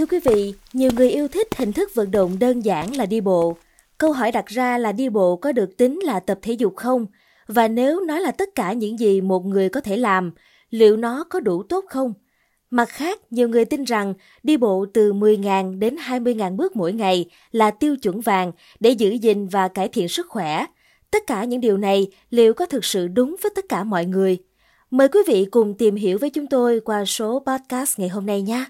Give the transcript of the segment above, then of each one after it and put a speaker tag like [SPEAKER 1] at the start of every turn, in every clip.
[SPEAKER 1] Thưa quý vị, nhiều người yêu thích hình thức vận động đơn giản là đi bộ. Câu hỏi đặt ra là đi bộ có được tính là tập thể dục không? Và nếu nó là tất cả những gì một người có thể làm, liệu nó có đủ tốt không? Mặt khác, nhiều người tin rằng đi bộ từ 10.000 đến 20.000 bước mỗi ngày là tiêu chuẩn vàng để giữ gìn và cải thiện sức khỏe. Tất cả những điều này liệu có thực sự đúng với tất cả mọi người? Mời quý vị cùng tìm hiểu với chúng tôi qua số podcast ngày hôm nay nhé.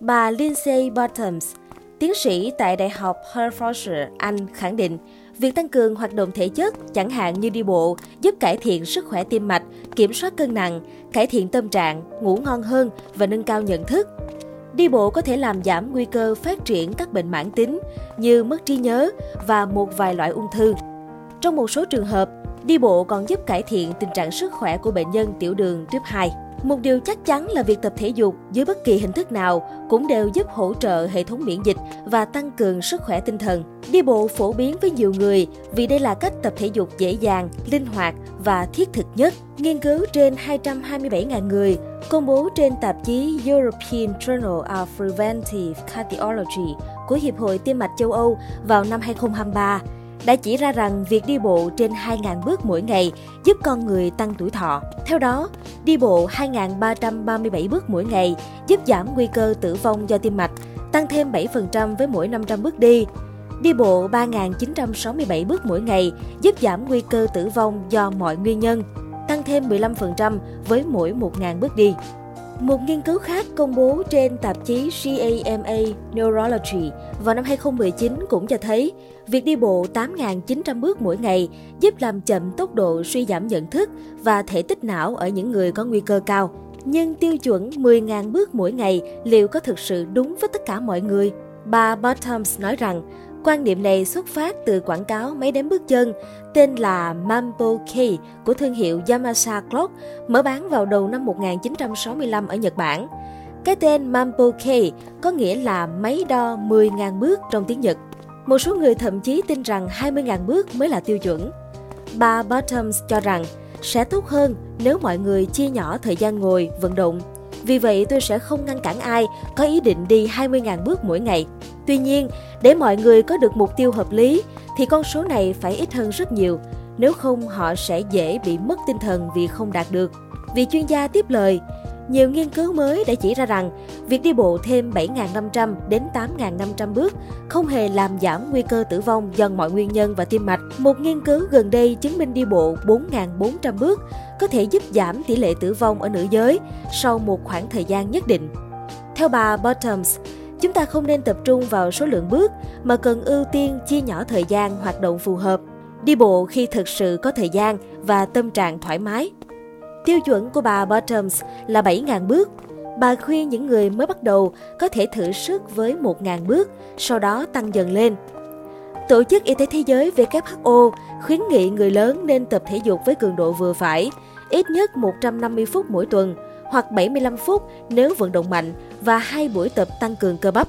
[SPEAKER 1] Bà Lindsay Bottoms, tiến sĩ tại Đại học Hertfordshire, Anh khẳng định việc tăng cường hoạt động thể chất, chẳng hạn như đi bộ, giúp cải thiện sức khỏe tim mạch, kiểm soát cân nặng, cải thiện tâm trạng, ngủ ngon hơn và nâng cao nhận thức. Đi bộ có thể làm giảm nguy cơ phát triển các bệnh mãn tính như mất trí nhớ và một vài loại ung thư. Trong một số trường hợp, đi bộ còn giúp cải thiện tình trạng sức khỏe của bệnh nhân tiểu đường tuyếp 2. Một điều chắc chắn là việc tập thể dục dưới bất kỳ hình thức nào cũng đều giúp hỗ trợ hệ thống miễn dịch và tăng cường sức khỏe tinh thần. Đi bộ phổ biến với nhiều người vì đây là cách tập thể dục dễ dàng, linh hoạt và thiết thực nhất. Nghiên cứu trên 227.000 người công bố trên tạp chí European Journal of Preventive Cardiology của Hiệp hội Tim mạch châu Âu vào năm 2023 đã chỉ ra rằng việc đi bộ trên 2.000 bước mỗi ngày giúp con người tăng tuổi thọ. Theo đó, đi bộ 2.337 bước mỗi ngày giúp giảm nguy cơ tử vong do tim mạch, tăng thêm 7% với mỗi 500 bước đi. Đi bộ 3.967 bước mỗi ngày giúp giảm nguy cơ tử vong do mọi nguyên nhân, tăng thêm 15% với mỗi 1.000 bước đi. Một nghiên cứu khác công bố trên tạp chí JAMA Neurology vào năm 2019 cũng cho thấy việc đi bộ 8.900 bước mỗi ngày giúp làm chậm tốc độ suy giảm nhận thức và thể tích não ở những người có nguy cơ cao. Nhưng tiêu chuẩn 10.000 bước mỗi ngày liệu có thực sự đúng với tất cả mọi người? Bà Bottoms nói rằng Quan niệm này xuất phát từ quảng cáo máy đếm bước chân tên là Mambo Key của thương hiệu Yamasa Clock mở bán vào đầu năm 1965 ở Nhật Bản. Cái tên Mambo Key có nghĩa là máy đo 10.000 bước trong tiếng Nhật. Một số người thậm chí tin rằng 20.000 bước mới là tiêu chuẩn. Bà Bottoms cho rằng sẽ tốt hơn nếu mọi người chia nhỏ thời gian ngồi, vận động vì vậy tôi sẽ không ngăn cản ai có ý định đi 20.000 bước mỗi ngày. Tuy nhiên, để mọi người có được mục tiêu hợp lý thì con số này phải ít hơn rất nhiều, nếu không họ sẽ dễ bị mất tinh thần vì không đạt được. vị chuyên gia tiếp lời, nhiều nghiên cứu mới đã chỉ ra rằng việc đi bộ thêm 7.500 đến 8.500 bước không hề làm giảm nguy cơ tử vong do mọi nguyên nhân và tim mạch. Một nghiên cứu gần đây chứng minh đi bộ 4.400 bước có thể giúp giảm tỷ lệ tử vong ở nữ giới sau một khoảng thời gian nhất định. Theo bà Bottoms, chúng ta không nên tập trung vào số lượng bước mà cần ưu tiên chia nhỏ thời gian hoạt động phù hợp. Đi bộ khi thực sự có thời gian và tâm trạng thoải mái. Tiêu chuẩn của bà Bottoms là 7.000 bước. Bà khuyên những người mới bắt đầu có thể thử sức với 1.000 bước, sau đó tăng dần lên. Tổ chức Y tế Thế giới WHO khuyến nghị người lớn nên tập thể dục với cường độ vừa phải, ít nhất 150 phút mỗi tuần hoặc 75 phút nếu vận động mạnh và hai buổi tập tăng cường cơ bắp.